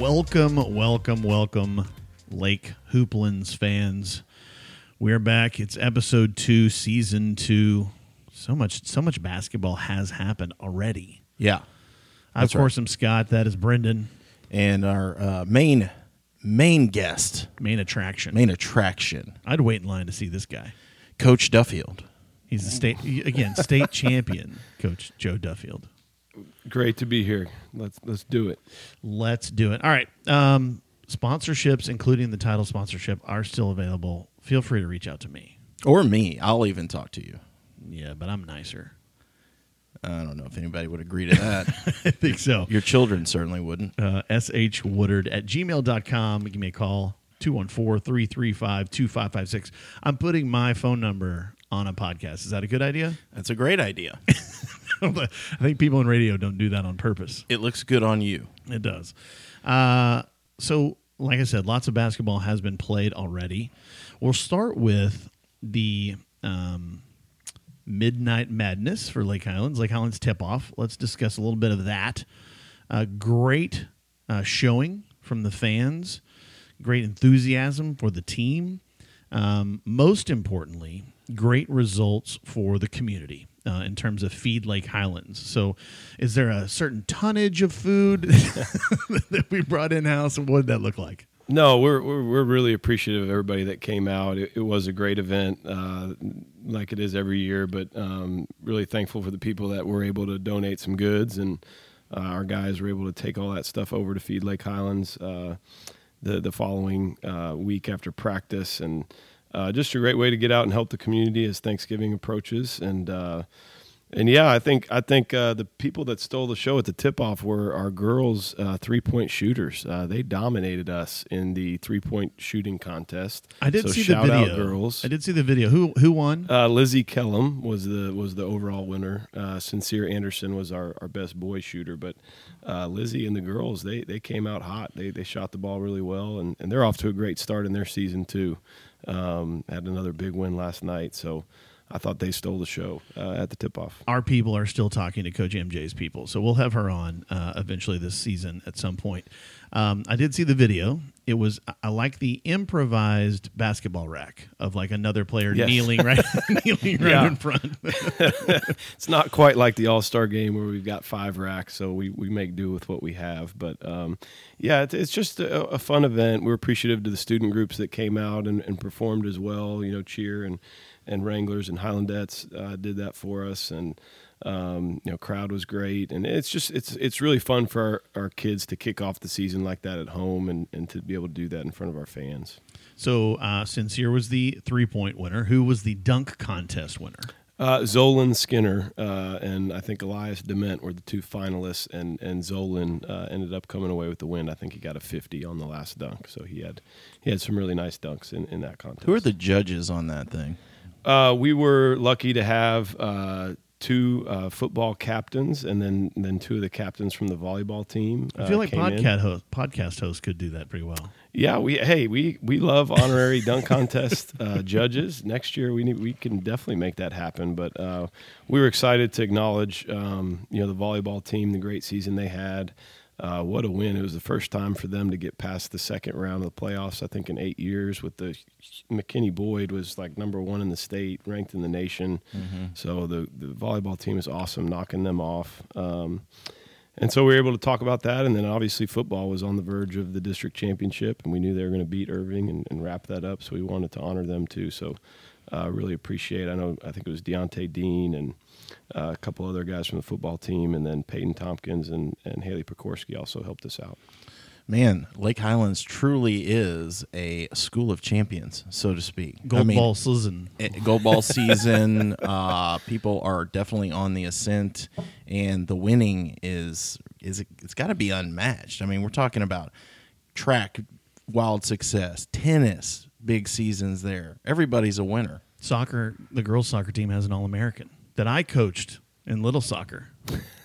Welcome, welcome, welcome, Lake Hooplands fans. We're back. It's episode two, season two. So much, so much basketball has happened already. Yeah. I, of course, I'm Scott. That is Brendan. And our uh, main main guest, Main attraction. main attraction, I'd wait in line to see this guy. Coach Duffield. He's the state again, state champion, Coach Joe Duffield. Great to be here. Let's let's do it. Let's do it. All right. Um, sponsorships, including the title sponsorship, are still available. Feel free to reach out to me. Or me. I'll even talk to you. Yeah, but I'm nicer. I don't know if anybody would agree to that. I think so. Your children certainly wouldn't. Uh, Woodard at gmail.com. Give me a call, 214 335 2556. I'm putting my phone number on a podcast. Is that a good idea? That's a great idea. I think people in radio don't do that on purpose. it looks good on you. It does. Uh, so, like I said, lots of basketball has been played already. We'll start with the um, Midnight Madness for Lake Highlands, Lake Highlands tip off. Let's discuss a little bit of that. Uh, great uh, showing from the fans, great enthusiasm for the team. Um, most importantly, great results for the community uh, in terms of Feed Lake Highlands. So, is there a certain tonnage of food that we brought in house? and What did that look like? No, we're we're, we're really appreciative of everybody that came out. It, it was a great event, uh, like it is every year. But um, really thankful for the people that were able to donate some goods, and uh, our guys were able to take all that stuff over to Feed Lake Highlands uh, the the following uh, week after practice, and uh, just a great way to get out and help the community as Thanksgiving approaches. And uh, and yeah, I think I think uh, the people that stole the show at the tip off were our girls uh, three point shooters. Uh, they dominated us in the three point shooting contest. I did so see the video. out girls. I did see the video. Who who won? Uh, Lizzie Kellum was the was the overall winner. Uh, Sincere Anderson was our, our best boy shooter, but uh, Lizzie and the girls they they came out hot. They they shot the ball really well, and, and they're off to a great start in their season too. Um, had another big win last night, so I thought they stole the show uh, at the tip off. our people are still talking to Coach MJ's people, so we'll have her on uh, eventually this season at some point. Um, I did see the video. It was I- like the improvised basketball rack of like another player Yes. kneeling right kneeling right Yeah. in front. it's not quite like the All Star game where we've got five racks, so we, we make do with what we have. But um, yeah, it's, it's just a, a fun event. We're appreciative to the student groups that came out and, and performed as well. You know, cheer and and Wranglers and Highlandettes uh, did that for us, and um, you know, crowd was great. And it's just it's it's really fun for our, our kids to kick off the season like that at home and, and to be able to do that in front of our fans. So uh, Sincere was the three point winner. Who was the dunk contest winner? Uh, Zolan Skinner uh, and I think Elias Dement were the two finalists, and and Zolan uh, ended up coming away with the win. I think he got a 50 on the last dunk, so he had he had some really nice dunks in, in that contest. Who are the judges on that thing? Uh, we were lucky to have uh, two uh, football captains, and then then two of the captains from the volleyball team. I feel uh, like podcast host, podcast hosts could do that pretty well. Yeah, we hey we we love honorary dunk contest uh, judges. Next year we need we can definitely make that happen. But uh, we were excited to acknowledge um, you know the volleyball team, the great season they had. Uh, what a win! It was the first time for them to get past the second round of the playoffs. I think in eight years. With the McKinney Boyd was like number one in the state, ranked in the nation. So the the volleyball team is awesome, knocking them off. Um, and so we were able to talk about that. And then obviously football was on the verge of the district championship, and we knew they were going to beat Irving and, and wrap that up. So we wanted to honor them too. So uh, really appreciate. I know I think it was Deontay Dean and uh, a couple other guys from the football team, and then Peyton Tompkins and, and Haley Prikorsky also helped us out. Man, Lake Highlands truly is a school of champions, so to speak. Gold I mean, ball season. eh, gold ball season. uh, people are definitely on the ascent, and the winning is is it's got to be unmatched. I mean, we're talking about track, wild success, tennis, big seasons there. Everybody's a winner. Soccer, the girls' soccer team has an All American that I coached in little soccer,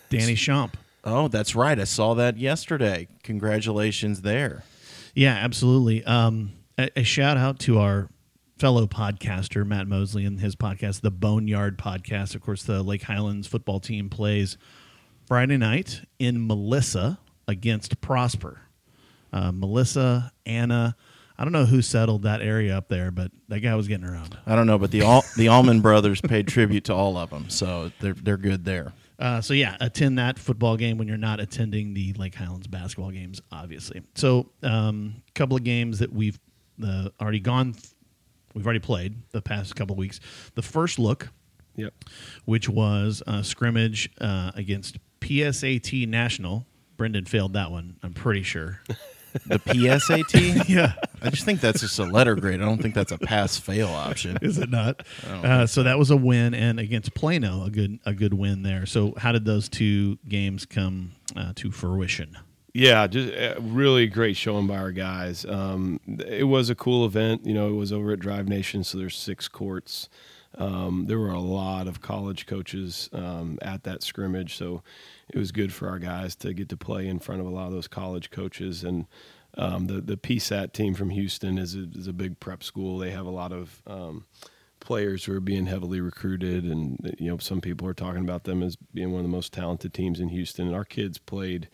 Danny Schomp. Oh, that's right. I saw that yesterday. Congratulations there. Yeah, absolutely. Um, a, a shout out to our fellow podcaster Matt Mosley and his podcast, the Boneyard Podcast. Of course, the Lake Highlands football team plays Friday night in Melissa against Prosper. uh, Melissa, Anna. I don't know who settled that area up there, but that guy was getting around. I don't know, but the Al- the Allman brothers paid tribute to all of them, so they're they're good there. Uh, so yeah, attend that football game when you're not attending the Lake Highlands basketball games, obviously. So a um, couple of games that we've uh, already gone, th- we've already played the past couple of weeks. The first look, Yep. which was a scrimmage uh, against PSAT National. Brendan failed that one, I'm pretty sure. The PSAT. yeah, I just think that's just a letter grade. I don't think that's a pass fail option. is it not? Uh, so that was a win, and against Plano, a good a good win there. So how did those two games come uh, to fruition? Yeah, just uh, really great showing by our guys. Um, it was a cool event. You know, it was over at Drive Nation, so there's six courts. Um, there were a lot of college coaches um, at that scrimmage, so it was good for our guys to get to play in front of a lot of those college coaches. And um, the the PSAT team from Houston is a, is a big prep school. They have a lot of um, players who are being heavily recruited, and you know some people are talking about them as being one of the most talented teams in Houston. And our kids played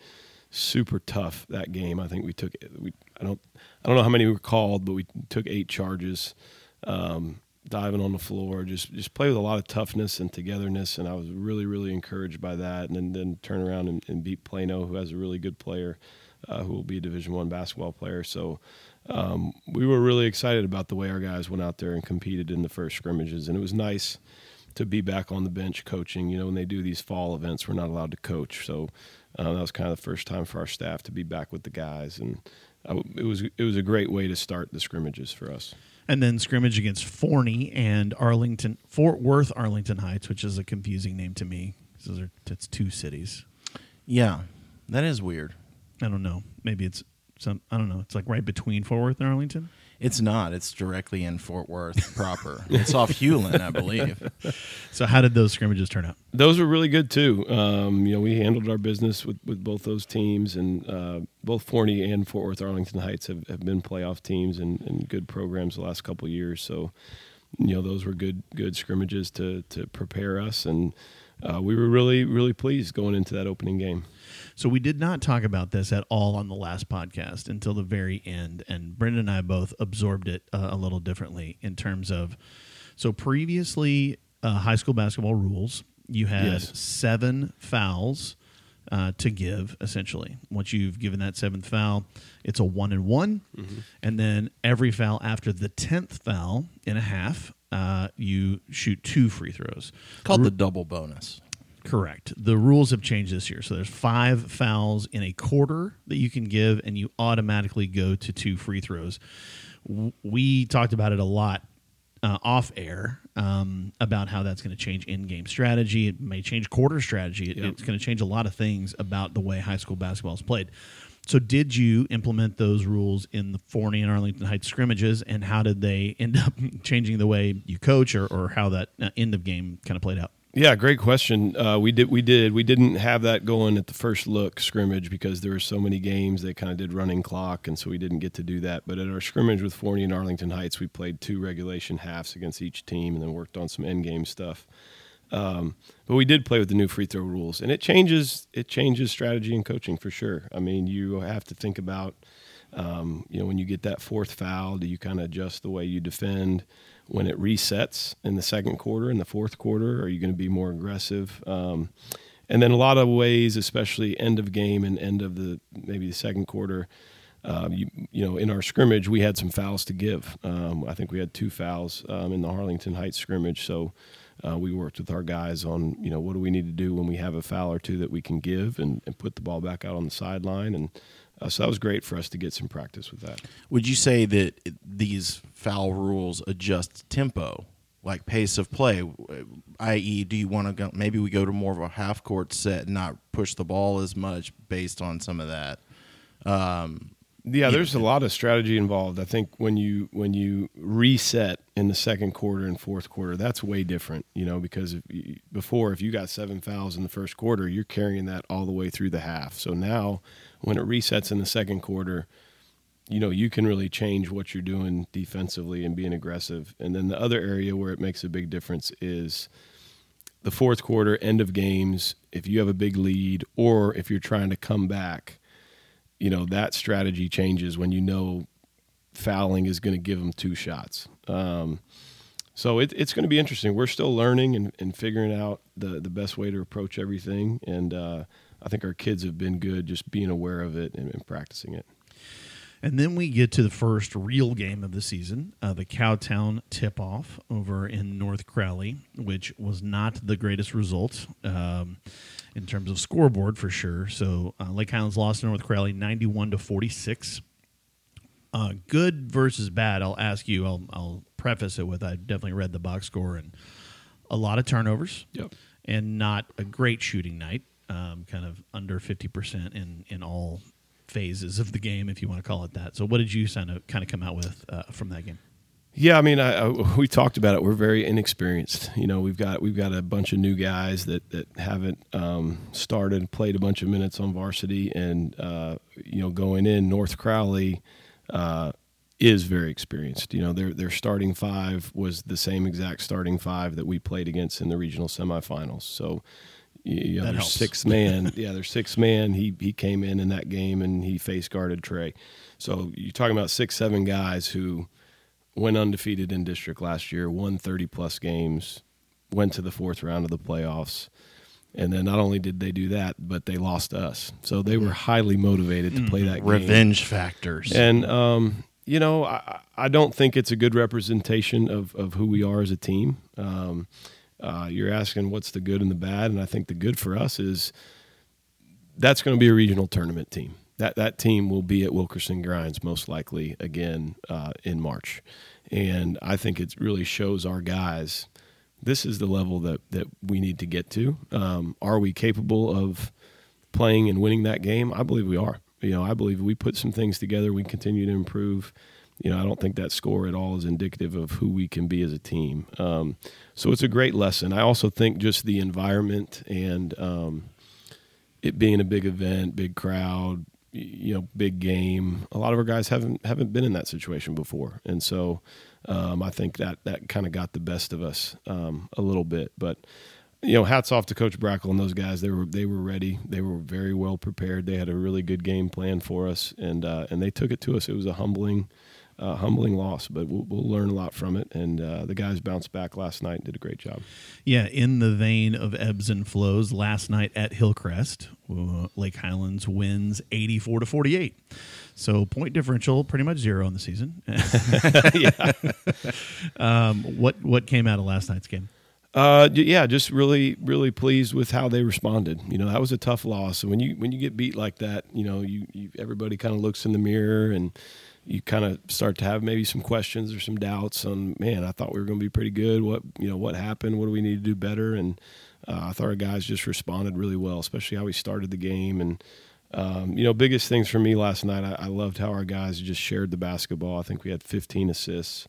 super tough that game. I think we took we I don't I don't know how many were called, but we took eight charges, um, diving on the floor. Just just play with a lot of toughness and togetherness, and I was really really encouraged by that. And then, then turn around and, and beat Plano, who has a really good player, uh, who will be a Division One basketball player. So. Um, we were really excited about the way our guys went out there and competed in the first scrimmages, and it was nice to be back on the bench coaching. You know, when they do these fall events, we're not allowed to coach, so uh, that was kind of the first time for our staff to be back with the guys, and it was it was a great way to start the scrimmages for us. and then scrimmage against Forney and Arlington, Fort Worth, Arlington Heights, which is a confusing name to me. Those are that's two cities. Yeah, that is weird. I don't know. Maybe it's some. I don't know. It's like right between Fort Worth and Arlington. It's not. It's directly in Fort Worth proper. it's off Hulen, I believe. So how did those scrimmages turn out? Those were really good too. Um, you know, we handled our business with, with both those teams, and uh, both Forney and Fort Worth Arlington Heights have, have been playoff teams and, and good programs the last couple of years. So, you know, those were good good scrimmages to to prepare us, and uh, we were really really pleased going into that opening game. So we did not talk about this at all on the last podcast until the very end, and Brendan and I both absorbed it uh, a little differently in terms of. So previously, uh, high school basketball rules, you had Yes. seven fouls uh, to give. Essentially, once you've given that seventh foul, it's a one and one, and then every foul after the tenth foul in a half, uh, you shoot two free throws. Called the double bonus. Correct. The rules have changed this year. So there's five fouls in a quarter that you can give, and you automatically go to two free throws. We talked about it a lot uh, off air um, about how that's going to change in game strategy. It may change quarter strategy. It- Yep. It's going to change a lot of things about the way high school basketball is played. So, did you implement those rules in the Forney and Arlington Heights scrimmages, and how did they end up changing the way you coach, or, or how that uh, end of game kind of played out? Yeah, great question. Uh, we did, we did, we didn't have that going at the first look scrimmage because there were so many games. They kind of did running clock, and so we didn't get to do that. But at our scrimmage with Forney and Arlington Heights, we played two regulation halves against each team, and then worked on some end game stuff. Um, but we did play with the new free throw rules, and it changes it changes strategy and coaching for sure. I mean, you have to think about, um, you know, when you get that fourth foul, do you kind of adjust the way you defend? When it resets in the second quarter, in the fourth quarter, are you going to be more aggressive? Um, and then a lot of ways, especially end of game and end of the maybe the second quarter. Um, you, you know, in our scrimmage, we had some fouls to give. Um, I think we had two fouls um, in the Arlington Heights scrimmage. So uh, we worked with our guys on, you know, what do we need to do when we have a foul or two that we can give and, and put the ball back out on the sideline. And uh, so that was great for us to get some practice with that. Would you say that these foul rules adjust tempo, like pace of play? I.e., do you want to go? Maybe we go to more of a half court set, and not push the ball as much based on some of that. Um, Yeah, there's a lot of strategy involved. I think when you when you reset in the second quarter and fourth quarter, that's way different. You know, because if you, before if you got seven fouls in the first quarter, you're carrying that all the way through the half. So now, when it resets in the second quarter, you know you can really change what you're doing defensively and being aggressive. And then the other area where it makes a big difference is the fourth quarter, end of games. If you have a big lead, or if you're trying to come back you know that strategy changes when you know fouling is going to give them two shots. Um, so it, it's going to be interesting. We're still learning and, and, figuring out the, the best way to approach everything. And uh, I think our kids have been good just being aware of it and, and, practicing it. And then we get to the first real game of the season, uh, the Cowtown tip off over in North Crowley, which was not the greatest result um, in terms of scoreboard for sure. So uh, Lake Highlands lost to North Crowley 91 to 46. Uh, good versus bad, I'll ask you, I'll, I'll preface it with I definitely read the box score and a lot of turnovers. Yep. And not a great shooting night, um, kind of under 50% in, in all phases of the game, if you want to call it that. So, what did you kind of kind of come out with uh, from that game? Yeah, I mean, I, I, we talked about it. We're very inexperienced. You know, we've got we've got a bunch of new guys that that haven't um, started, played a bunch of minutes on varsity, and uh, you know, going in North Crowley uh, is very experienced. You know, their their starting five was the same exact starting five that we played against in the regional semifinals. So you know, their six man. yeah, their six man. He he came in in that game and he face guarded Trey. So you're talking about six, seven guys who went undefeated in district last year, won 30 plus games, went to the fourth round of the playoffs. And then not only did they do that, but they lost us. So they were mm-hmm. highly motivated to play that game. Revenge factors. And, um, you know, I, I don't think it's a good representation of, of who we are as a team. Um, uh, you're asking what's the good and the bad, and I think the good for us is that's going to be a regional tournament team. That that team will be at Wilkerson Greines most likely again uh, in March, and I think it really shows our guys this is the level that that we need to get to. Um, are we capable of playing and winning that game? I believe we are. You know, I believe we put some things together. We continue to improve you know, I don't think that score at all is indicative of who we can be as a team. Um, so it's a great lesson. I also think just the environment and um, it being a big event, big crowd, you know, big game. A lot of our guys haven't haven't been in that situation before, and so um, I think that that kind of got the best of us um, a little bit. But you know, hats off to Coach Brakel and those guys. They were they were ready. They were very well prepared. They had a really good game plan for us, and uh, and they took it to us. It was a humbling uh, humbling loss, but we'll, we'll, learn a lot from it. And uh, the guys bounced back last night and did a great job. Yeah, in the vein of ebbs and flows, last night at Hillcrest, uh, Lake Highlands wins 84 to 48. So point differential pretty much zero in the season. um, what what came out of last night's game? Uh, yeah, just really, really pleased with how they responded. You know, that was a tough loss, and when you when you get beat like that, you know, you, you everybody kind of looks in the mirror and you kind of start to have maybe some questions or some doubts on man i thought we were going to be pretty good. What you know what happened? What do we need to do better? And uh, i thought our guys just responded really well especially how we started the game. And um, you know biggest things for me last night I, I, loved how our guys just shared the basketball. I think we had 15 assists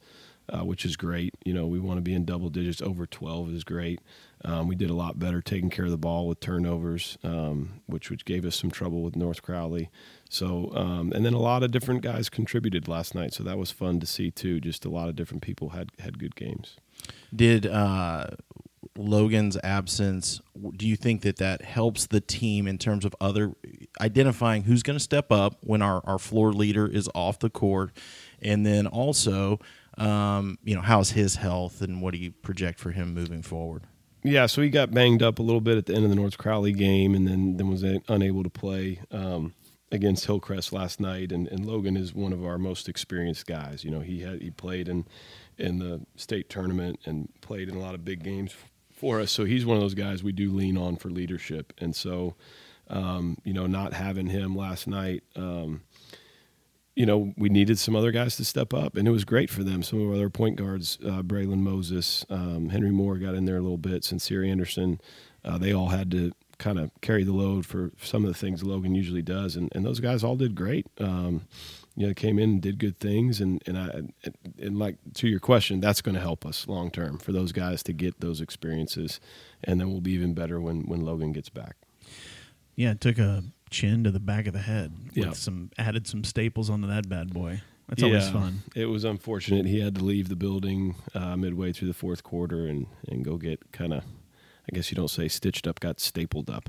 uh, which is great. You know we want to be in double digits. Over 12 is great. Um, we did a lot better taking care of the ball with turnovers, um, which which gave us some trouble with North Crowley. So, um, and then a lot of different guys contributed last night, so that was fun to see too. Just a lot of different people had had good games. Did uh, Logan's absence? Do you think that that helps the team in terms of other identifying who's going to step up when our our floor leader is off the court, and then also, um, you know, how's his health and what do you project for him moving forward? Yeah, so he got banged up a little bit at the end of the North Crowley game, and then then was unable to play um, against Hillcrest last night. And, and Logan is one of our most experienced guys. You know, he had he played in in the state tournament and played in a lot of big games for us. So he's one of those guys we do lean on for leadership. And so, um, you know, not having him last night. Um, you know, we needed some other guys to step up, and it was great for them. Some of our other point guards, uh, Braylon Moses, um, Henry Moore got in there a little bit, Sincere Anderson, uh, they all had to kind of carry the load for some of the things Logan usually does, and, and those guys all did great. Um, you know, came in and did good things, and and I and like to your question, that's going to help us long term for those guys to get those experiences, and then we'll be even better when when Logan gets back. Yeah, it took a chin to the back of the head with some added some staples onto that bad boy. That's yeah, always fun. It was unfortunate he had to leave the building uh, midway through the fourth quarter and and go get kind of I guess you don't say stitched up, got stapled up.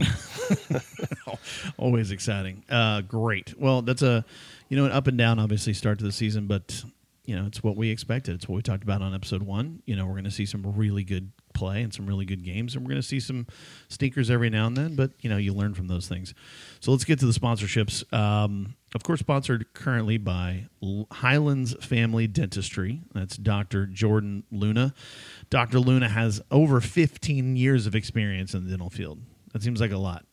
Always exciting. Uh, great. Well, that's a you know an up and down obviously start to the season, but you know it's what we expected. It's what we talked about on episode one. You know we're going to see some really good play and some really good games, and we're going to see some stinkers every now and then. But you know you learn from those things. So let's get to the sponsorships. Um, of course, sponsored currently by Highlands Family Dentistry. That's Dr. Jordan Luna. Dr. Luna has over 15 years of experience in the dental field. That seems like a lot.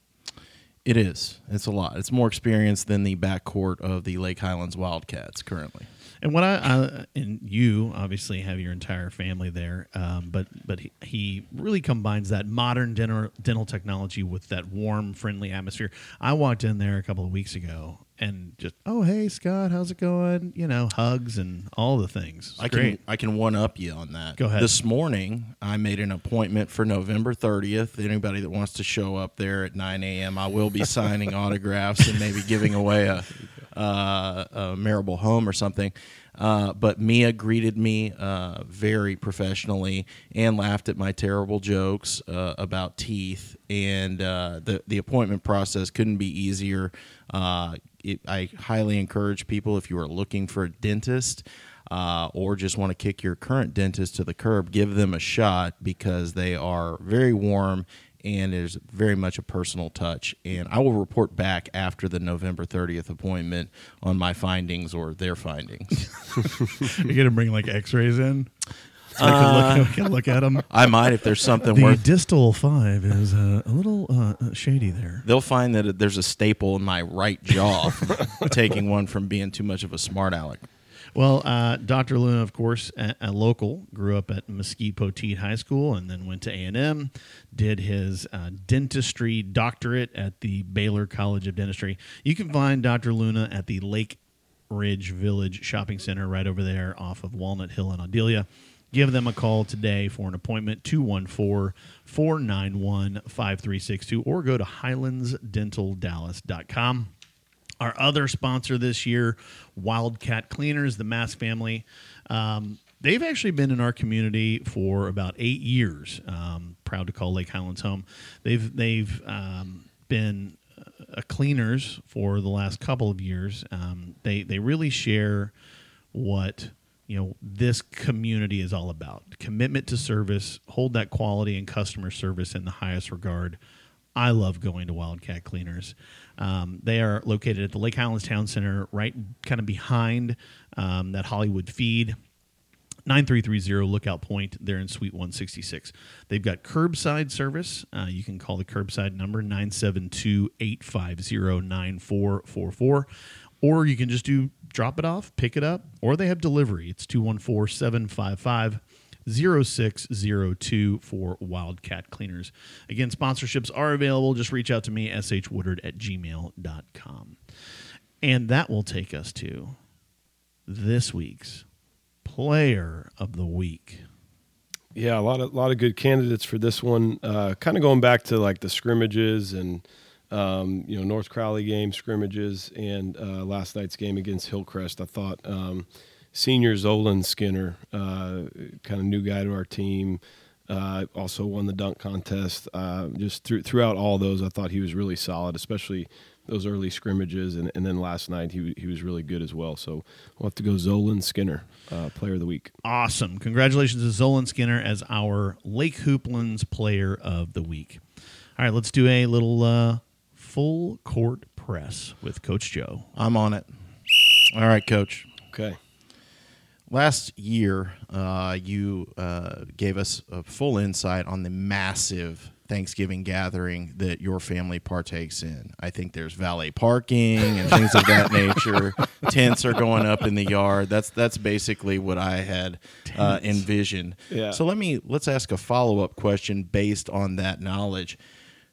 It is. It's a lot. It's more experience than the backcourt of the Lake Highlands Wildcats currently. And what I, I and you obviously have your entire family there, um, but but he, he really combines that modern dental dental technology with that warm, friendly atmosphere. I walked in there a couple of weeks ago and just oh hey Scott, how's it going? You know, hugs and all the things. I great. can I can one up you on that. Go ahead. This morning, I made an appointment for November 30th. Anybody that wants to show up there at 9 a.m., I will be signing autographs and maybe giving away a, uh, a Marable home or something. Uh, but Mia greeted me uh, very professionally and laughed at my terrible jokes uh, about teeth. And uh, the the appointment process couldn't be easier. Uh, it, I highly encourage people if you are looking for a dentist uh, or just want to kick your current dentist to the curb, give them a shot because they are very warm and there's very much a personal touch. And I will report back after the November 30th appointment on my findings or their findings. You're gonna bring like X-rays in. So I can look, I can look at them. I might if there's something The worth. distal five is uh, a little uh, shady there. They'll find that there's a staple in my right jaw taking one from being too much of a smart aleck. Well, uh, Dr. Luna, of course, a, a local, grew up at Mesquite Poteet High School and then went to A&M, did his uh, dentistry doctorate at the Baylor College of Dentistry. You can find Dr. Luna at the Lake Ridge Village Shopping Center right over there off of Walnut Hill and Audelia. Give them a call today for an appointment, 214 491 5362, or go to highlandsdentaldallas.com. Our other sponsor this year, Wildcat Cleaners, the Mask family. Um, they've actually been in our community for about eight years. Um, proud to call Lake Highlands home. They've they've um, been uh, cleaners for the last couple of years. Um, they they really share what you know this community is all about commitment to service hold that quality and customer service in the highest regard i love going to wildcat cleaners um, they are located at the lake highlands town center right kind of behind um, that hollywood feed 9330 Lookout Point. They're in Suite 166. They've got curbside service. Uh, you can call the curbside number 972 850 9444. Or you can just do drop it off, pick it up, or they have delivery. It's 214 755 0602 for Wildcat Cleaners. Again, sponsorships are available. Just reach out to me, shwoodard at gmail.com. And that will take us to this week's player of the week. Yeah, a lot of lot of good candidates for this one. Uh, kind of going back to like the scrimmages and um, you know North Crowley game scrimmages and uh, last night's game against Hillcrest. I thought um, senior Zolan Skinner, uh, kind of new guy to our team, uh, also won the dunk contest. Uh, just through, throughout all those, I thought he was really solid, especially those early scrimmages, and, and then last night he he was really good as well. So we'll have to go Zolan Skinner, uh, player of the week. Awesome. Congratulations to Zolan Skinner as our Lake Hooplands player of the week. All right, let's do a little uh, full court press with Coach Joe. I'm on it. All right, coach. Okay. Last year, uh, you uh, gave us a full insight on the massive Thanksgiving gathering that your family partakes in. I think there's valet parking and things of that nature. Tents are going up in the yard. That's that's basically what I had uh, envisioned. Yeah. So let me let's ask a follow up question based on that knowledge.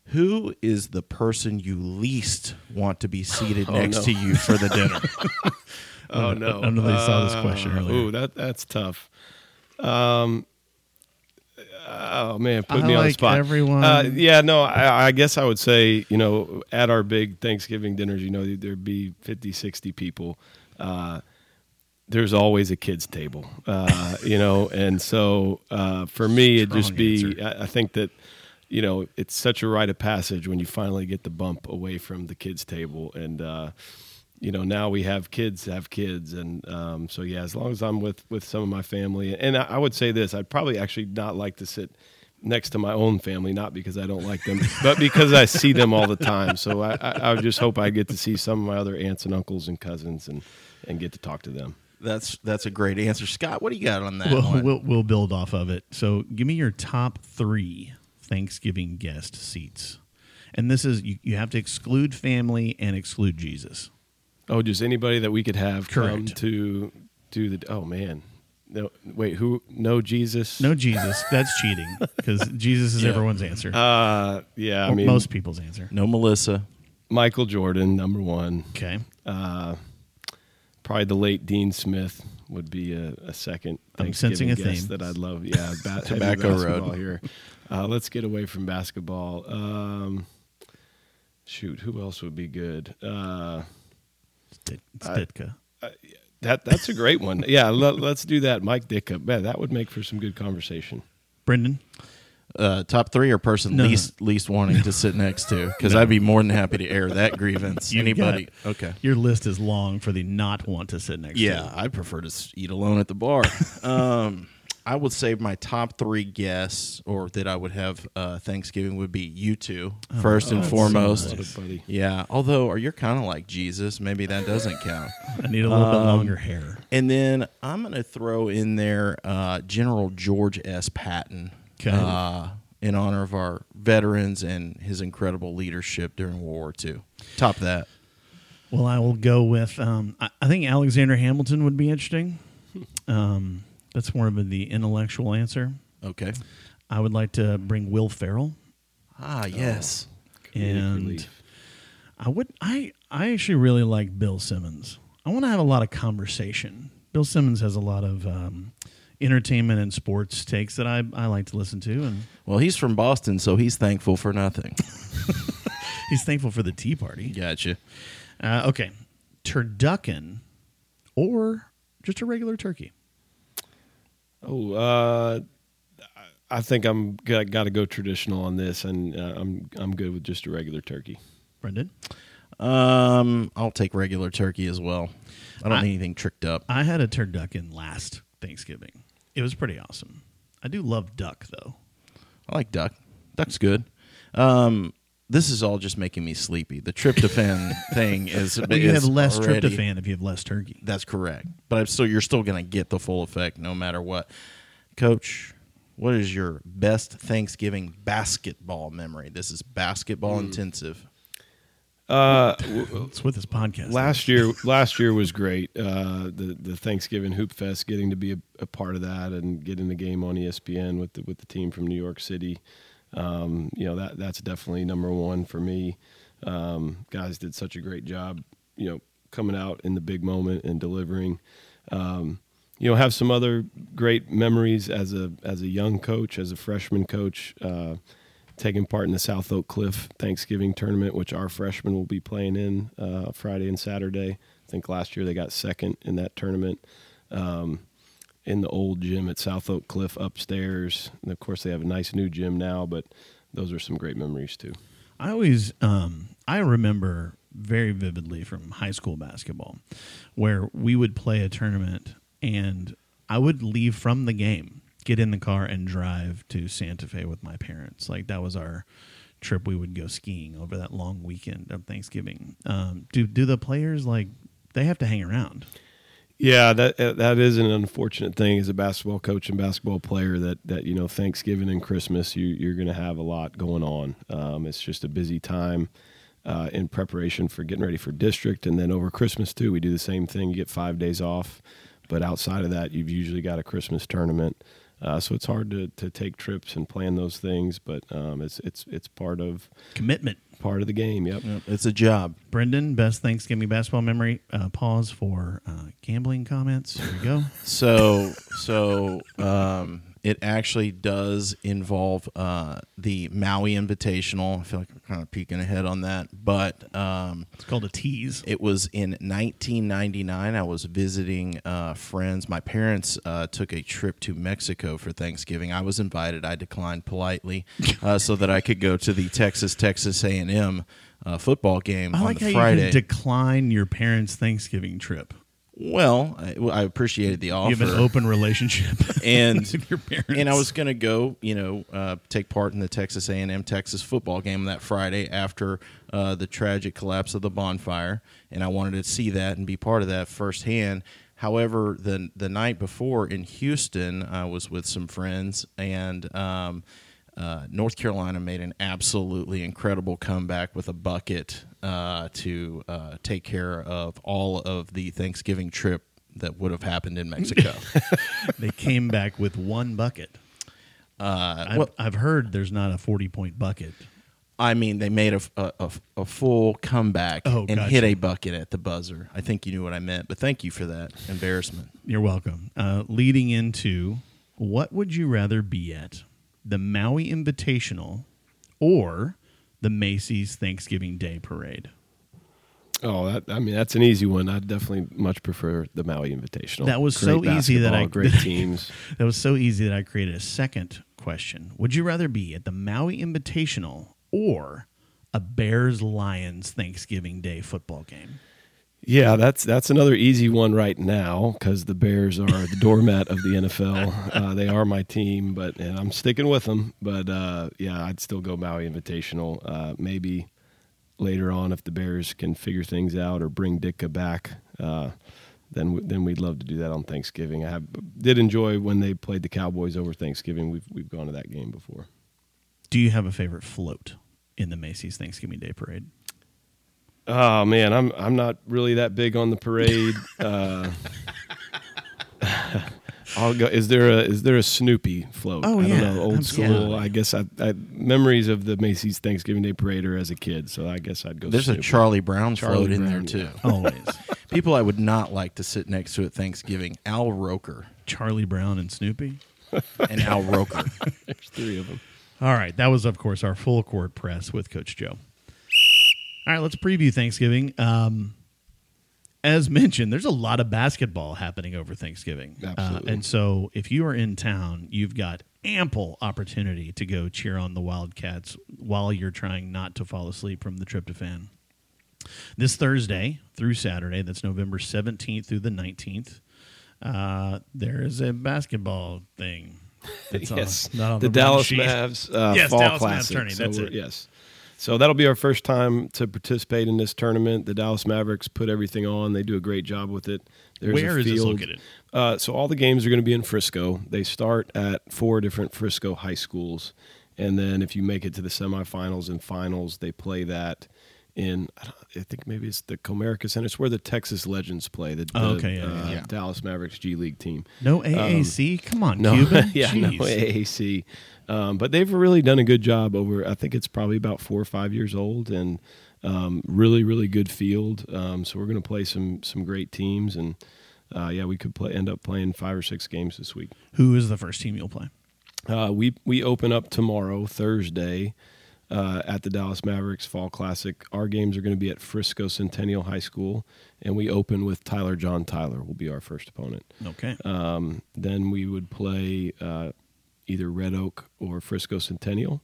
Who is the person you least want to be seated next no. to you for the dinner? Oh I no! don't know if they saw this question Uh, earlier. Ooh, that that's tough. Um. Oh man, put I me on the spot. everyone. Uh, yeah, no, I, I guess I would say you know at our big Thanksgiving dinners, you know there'd be 50, 60 people. Uh, there's always a kids table, uh, you know, and so uh, for me it'd just be I, I think that you know, it's such a rite of passage when you finally get the bump away from the kids' table. And, uh, you know, now we have kids have kids. And um, so, yeah, as long as I'm with, with some of my family, and I, I would say this, I'd probably actually not like to sit next to my own family, not because I don't like them, but because I see them all the time. So I, I, I just hope I get to see some of my other aunts and uncles and cousins and, and get to talk to them. That's that's a great answer, Scott. What do you got on that We'll, one? we'll we'll build off of it. So, give me your top three Thanksgiving guest seats, and this is you, you have to exclude family and exclude Jesus. Oh, just anybody that we could have come Correct. to do the. Oh man, no, wait, who? No Jesus. No Jesus, that's cheating because Jesus is Yeah. everyone's answer. Uh, yeah, I Or mean, most people's answer. no Melissa. Michael Jordan, number one. Okay, Uh, probably the late Dean Smith would be a, a second I'm sensing Thanksgiving a guest theme. that I'd love. Yeah, ba- heavy Tobacco basketball Road. here. Uh, let's get away from basketball. Um, shoot, who else would be good? Uh, it's, Dit- it's that that's a great one. Yeah, let, us do that. Mike Ditka. Man, that would make for some good conversation. Brendan, Uh, top three or person No, no. least least wanting to sit next to because I'd be more than happy to air that grievance. You Anybody? Okay. your list is long for the not want to sit next. Yeah, to. I prefer to eat alone at the bar. um, I would say my top three guests, or that I would have uh, Thanksgiving, would be you two first and foremost. so buddy. Yeah, although you're kind of like Jesus, maybe that doesn't count. I need a little bit Um, longer hair. And then I'm going to throw in there uh, General George S. Patton. 'Kay. Uh, in honor of our veterans and his incredible leadership during World War II. Top that. Well, I will go with. Um, I, I think Alexander Hamilton would be interesting. Um, that's more of a, the intellectual answer. Okay. I would like to bring Will Ferrell, Ah, yes. Comedic and relief. I would. I I actually really like Bill Simmons. I want to have a lot of conversation. Bill Simmons has a lot of um, entertainment and sports takes that I I like to listen to, and Well, he's from Boston, so he's thankful for nothing. he's thankful for the Tea Party. Gotcha. Uh, okay, turducken, or just a regular turkey. Oh, uh, I think I'm got, got to go traditional on this, and uh, I'm I'm good with just a regular turkey. Brendan, Um, I'll take regular turkey as well. I don't I- need anything tricked up. I had a turducken last Thanksgiving. It was pretty awesome. I do love duck though. I like duck. Duck's good. Um, this is all just making me sleepy. The tryptophan thing is. Well, you is have less already- tryptophan if you have less turkey. That's correct. But I'm still, you're still going to get the full effect no matter what. Coach, what is your best Thanksgiving basketball memory? This is basketball intensive. Uh, It's with this podcast. last year last year was great. Uh, the the Thanksgiving Hoop Fest, getting to be a, a part of that and getting the game on ESPN with the with the team from New York City. Um, you know that that's definitely number one for me. Um, guys did such a great job. You know, coming out in the big moment and delivering. Um, you know, have some other great memories as a as a young coach, as a freshman coach. Uh, taking part in the South Oak Cliff Thanksgiving tournament, which our freshmen will be playing in uh, Friday and Saturday. I think last year they got second in that tournament um, in the old gym at South Oak Cliff upstairs. And of course, they have a nice new gym now, but those are some great memories too. I always, um, I remember very vividly from high school basketball, where we would play a tournament and I would leave from the game, get in the car, and drive to Santa Fe with my parents. Like that was our trip. We would go skiing over that long weekend of Thanksgiving. Um, do do the players like they have to hang around? Yeah, that that is an unfortunate thing as a basketball coach and basketball player that that you know Thanksgiving and Christmas you you're going to have a lot going on. Um, it's just a busy time uh, in preparation for getting ready for district, and then over Christmas too. We do the same thing. You get five days off, but outside of that, you've usually got a Christmas tournament. Uh, so it's hard to, to take trips and plan those things, but um, it's it's it's part of Commitment. Part of the game. Yep. Yep, It's a job. Brendan, best Thanksgiving basketball memory. Uh, pause for uh, gambling comments. Here we go. So, so um, It actually does involve uh, the Maui Invitational. I feel like I'm kind of peeking ahead on that, but um, It's called a tease. it was in 1999. I was visiting uh, friends. My parents uh, took a trip to Mexico for Thanksgiving. I was invited. I declined politely uh, so that I could go to the Texas Texas A&M uh, football game I on like the how Friday. you can decline your parents' Thanksgiving trip. Well, I, I appreciated the offer. You have an open relationship and your parents. and I was going to go, you know, uh, take part in the Texas A&M Texas football game that Friday after uh, the tragic collapse of the bonfire, and I wanted to see that and be part of that firsthand. However, the the night before in Houston, I was with some friends, and um, uh, North Carolina made an absolutely incredible comeback with a bucket uh, to uh, take care of all of the Thanksgiving trip that would have happened in Mexico. they came back with one bucket. uh, I've, well, I've heard there's not a 40 point bucket. I mean, they made a, a, a, a full comeback Oh, and gotcha. hit a bucket at the buzzer. I think you knew what I meant, but thank you for that embarrassment. You're welcome. Uh, leading into what would you rather be at? The Maui Invitational or the Macy's Thanksgiving Day Parade? Oh, that I mean that's an easy one. I'd definitely much prefer the Maui Invitational. That was Great so easy that I- great teams. That was so easy that I created a second question. Would you rather be at the Maui Invitational or a Bears Lions Thanksgiving Day football game? Yeah, that's that's another easy one right now because the Bears are the doormat of the NFL. Uh, they are my team, but and I'm sticking with them. But uh, yeah, I'd still go Maui Invitational. Uh, maybe later on, if the Bears can figure things out or bring Ditka back, uh, then then we'd love to do that on Thanksgiving. I have, did enjoy when they played the Cowboys over Thanksgiving. We've we've gone to that game before. Do you have a favorite float in the Macy's Thanksgiving Day Parade? Oh man, I'm I'm not really that big on the parade. Uh, I'll go. Is there a is there a Snoopy float? Oh, I yeah, don't know, old absolutely. school. I guess I, I memories of the Macy's Thanksgiving Day parade are as a kid, so I guess I'd go. There's a Charlie Brown Charlie float in there too. yeah. Always. People I would not like to sit next to at Thanksgiving: Al Roker Charlie Brown and Snoopy. and Al Roker. There's three of them. All right, that was of course our full court press with Coach Joe. All right, let's preview Thanksgiving. Um, as mentioned, there's a lot of basketball happening over Thanksgiving, Uh, and so if you are in town, you've got ample opportunity to go cheer on the Wildcats while you're trying not to fall asleep from the tryptophan. This Thursday through Saturday, that's November 17th through the 19th, uh, there is a basketball thing. That's on- yes, the, Dallas sheet. Mavs uh, Yes, fall Dallas Mavs classic. tourney, So that's it. Yes. So that'll be our first time to participate in this tournament. The Dallas Mavericks put everything on. They do a great job with it. There's Where a is this located? Uh, so all the games are going to be in Frisco. They start at four different Frisco high schools, and then if you make it to the semifinals and finals, they play that in. I, don't, I think maybe it's the Comerica Center. It's where the Texas Legends play. The, Oh, okay, yeah, uh, yeah. Dallas Mavericks G League team. No AAC? Come on, Um, No, Cuban. yeah, no AAC. Um, but they've really done a good job over. I think it's probably about four or five years old, and um, really, really good field. Um, so we're going to play some some great teams, and uh, yeah, we could play end up playing five or six games this week. Who is the first team you'll play? Uh, we we open up tomorrow, Thursday, uh, at the Dallas Mavericks Fall Classic. Our games are going to be at Frisco Centennial High School, and we open with Tyler John Tyler will be our first opponent. Okay. Um, then we would play uh, either Red Oak or Frisco Centennial,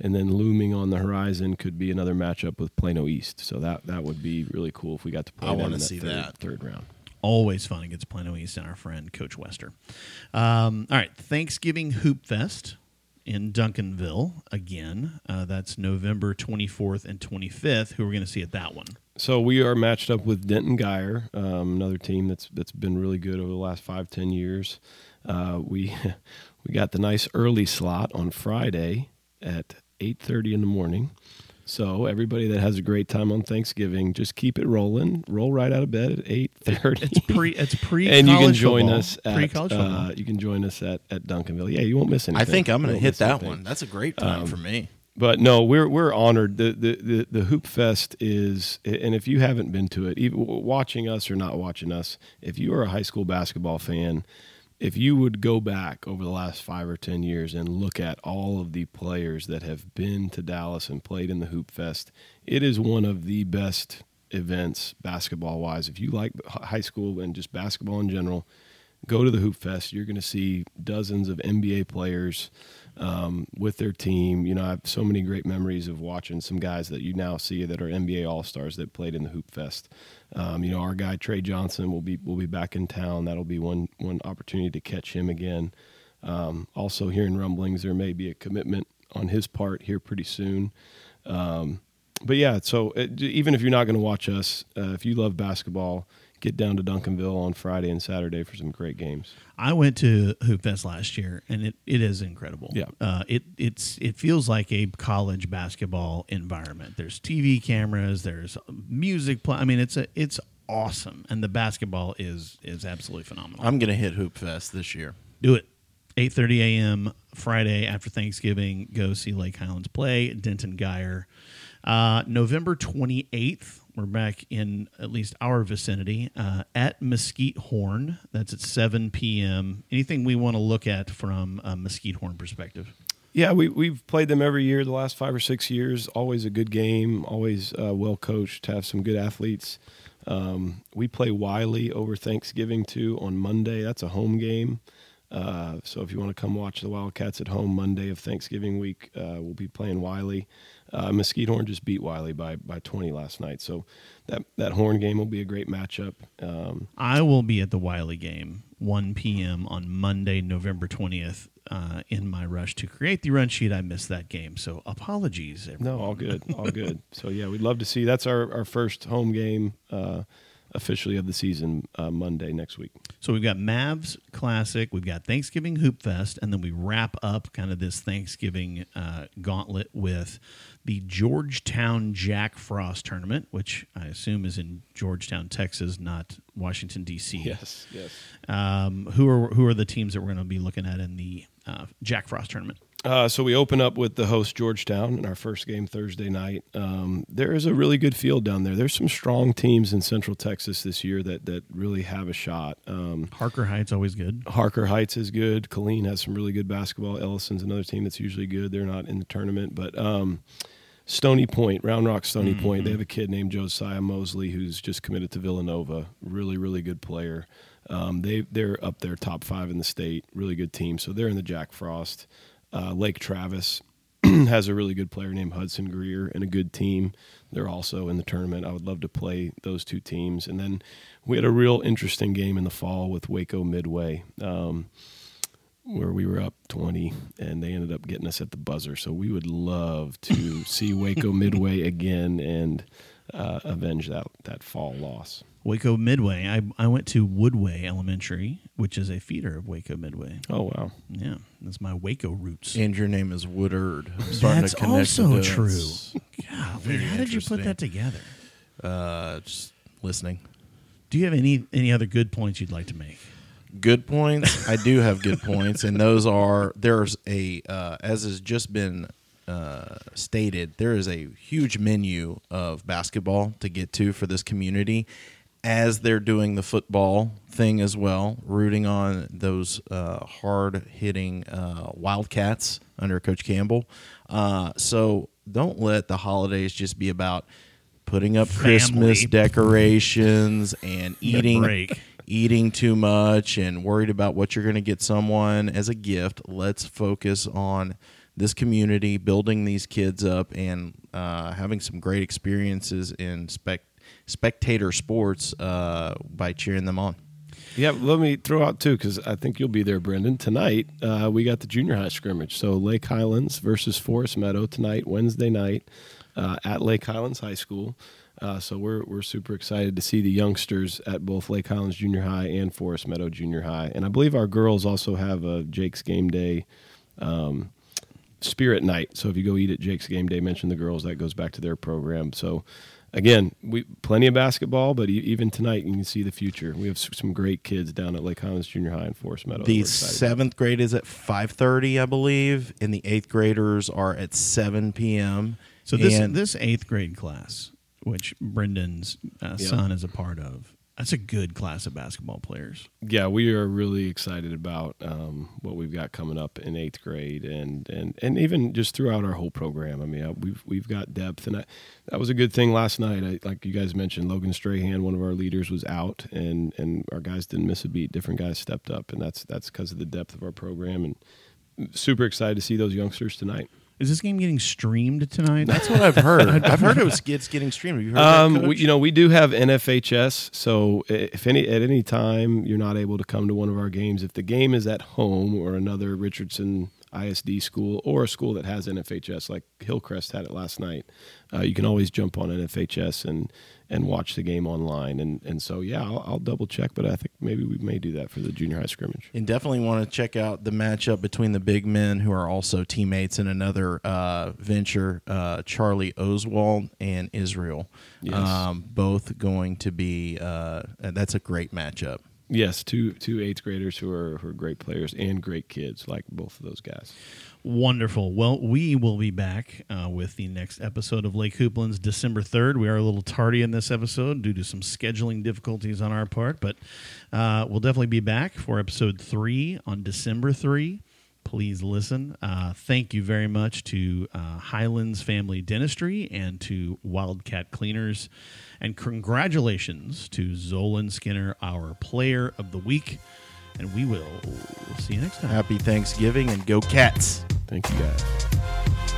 and then looming on the horizon could be another matchup with Plano East. So that that would be really cool if we got to play. I wanna see third, that. third round. Always fun against Plano East and our friend Coach Wester. Um, all right, Thanksgiving Hoop Fest in Duncanville again. Uh, that's November 24th and 25th. Who we're going to see at that one? So we are matched up with Denton Guyer, um, another team that's that's been really good over the last five ten years. Uh, we we got the nice early slot on Friday at eight thirty in the morning. So everybody that has a great time on Thanksgiving, just keep it rolling. Roll right out of bed at eight thirty. It's pre. It's pre. and you can join us pre at college uh, football. you can join us at, at Duncanville. Yeah, you won't miss anything. I think I'm going to hit that anything. one. That's a great time for me. But no, we're we're honored. The, the the the Hoop Fest is, and if you haven't been to it, even watching us or not watching us, if you are a high school basketball fan, if you would go back over the last five or ten years and look at all of the players that have been to Dallas and played in the Hoop Fest, it is one of the best events basketball wise. If you like high school and just basketball in general, go to the Hoop Fest. You're going to see dozens of NBA players um, with their team. You know, I have so many great memories of watching some guys that you now see that are NBA All Stars that played in the Hoop Fest. Um, you know, our guy Trey Johnson will be will be back in town. That'll be one one opportunity to catch him again. Um, also, hearing rumblings, there may be a commitment on his part here pretty soon. Um, but yeah, so it, even if you're not going to watch us, uh, if you love basketball, get down to Duncanville on Friday and Saturday for some great games. I went to Hoop Fest last year, and it, it is incredible. Yeah. uh, it it's it feels like a college basketball environment. There's TV cameras, there's music. Play, I mean, it's a it's awesome, and the basketball is is absolutely phenomenal. I'm gonna hit Hoop Fest this year. Do it. 8:30 a.m. Friday after Thanksgiving. Go see Lake Highlands play. Denton Guyer. Uh, November 28th. We're back in at least our vicinity uh, at Mesquite Horn. That's at 7 p.m. Anything we want to look at from a Mesquite Horn perspective? Yeah, we we've played them every year the last five or six years. Always a good game. Always uh, well coached. Have some good athletes. Um, we play Wylie over Thanksgiving too on Monday. That's a home game. Uh, so if you want to come watch the Wildcats at home Monday of Thanksgiving week, uh, we'll be playing Wylie. Uh, Mesquite Horn just beat Wylie by by 20 last night, so that that Horn game will be a great matchup. Um, I will be at the Wylie game 1 p.m. on Monday, November 20th. Uh, in my rush to create the run sheet, I missed that game, so apologies. Everyone. no, all good, all good. So yeah, we'd love to see. That's our our first home game. Uh, officially of the season uh, Monday next week. So we've got Mavs Classic, we've got Thanksgiving Hoop Fest, and then we wrap up kind of this Thanksgiving uh, gauntlet with the Georgetown Jack Frost tournament, which I assume is in Georgetown, Texas, not Washington D.C. Yes, yes. Um, who are who are the teams that we're going to be looking at in the uh, Jack Frost tournament? Uh, so we open up with the host Georgetown in our first game Thursday night. Um, there is a really good field down there. There's some strong teams in Central Texas this year that that really have a shot. Um, Harker Heights always good. Harker Heights is good. Killeen has some really good basketball. Ellison's another team that's usually good. They're not in the tournament, but um, Stony Point, Round Rock Stony Point, they have a kid named Josiah Mosley who's just committed to Villanova. Really, really good player. Um, they they're up there top five in the state. Really good team. So they're in the Jack Frost. Uh, Lake Travis has a really good player named Hudson Greer and a good team. They're also in the tournament. I would love to play those two teams. And then we had a real interesting game in the fall with Waco Midway. Um, where we were up 20 and they ended up getting us at the buzzer. So we would love to see Waco Midway again and uh, avenge that, that fall loss. Waco Midway. I I went to Woodway Elementary, which is a feeder of Waco Midway. Oh, wow. Yeah, that's my Waco roots. And your name is Woodard. I'm starting That's to connect also the dots. true. God, how did you put that together? Uh, just listening. Do you have any any other good points you'd like to make? Good points. I do have good points, and those are there's a uh, as has just been uh, stated, there is a huge menu of basketball to get to for this community. As they're doing the football thing as well, rooting on those uh, hard hitting uh, Wildcats under Coach Campbell. Uh, so don't let the holidays just be about putting up Christmas decorations and eating eating too much and worried about what you're going to get someone as a gift. Let's focus on this community, building these kids up, and uh, having some great experiences in spec- spectator sports uh, by cheering them on. Yeah, let me throw out too because I think you'll be there, Brendan. Tonight uh, we got the junior high scrimmage. So Lake Highlands versus Forest Meadow tonight, Wednesday night, uh, at Lake Highlands High School. Uh, so we're we're super excited to see the youngsters at both Lake Highlands Junior High and Forest Meadow Junior High. And I believe our girls also have a Jake's Game Day. Um, Spirit Night. So if you go eat at Jake's Game Day, mention the girls. That goes back to their program. So again, we plenty of basketball, but e- even tonight you can see the future. We have some great kids down at Lake Highlands Junior High and Forest Meadow. The we're excited about. seventh grade is at 5:30, I believe, and the eighth graders are at 7 p.m. So this And- this eighth grade class, which Brendan's uh, Yeah. son is a part of, That's a good class of basketball players. Yeah, we are really excited about um, what we've got coming up in eighth grade, and and and even just throughout our whole program. I mean, uh, we've we've got depth, and I, that was a good thing last night. I, like you guys mentioned, Logan Strahan, one of our leaders, was out, and and our guys didn't miss a beat. Different guys stepped up, and that's that's because of the depth of our program. And super excited to see those youngsters tonight. Is this game getting streamed tonight? That's what I've heard. I've heard it was it's getting streamed. Have you heard Um, that, we, you know, we do have NFHS, so if any at any time you're not able to come to one of our games, if the game is at home or another Richardson ISD school or a school that has NFHS, like Hillcrest had it last night, uh, you can always jump on NFHS and and watch the game online. And and so yeah, I'll, I'll double check, but I think maybe we may do that for the junior high scrimmage. And definitely want to check out the matchup between the big men who are also teammates in another uh, venture, uh, Charlie Oswald and Israel. Yes. Um, both going to be, uh, that's a great matchup. Yes, two two eighth graders who are who are great players and great kids, like both of those guys. Wonderful. Well, we will be back uh, with the next episode of Lake Hooplands December 3rd. We are a little tardy in this episode due to some scheduling difficulties on our part, but uh, we'll definitely be back for episode 3 on December 3. Please listen. Uh, thank you very much to uh, Highlands Family Dentistry and to Wildcat Cleaners. And congratulations to Zolan Skinner, our player of the week and we will see you next time. Happy Thanksgiving and go cats. Thank you guys.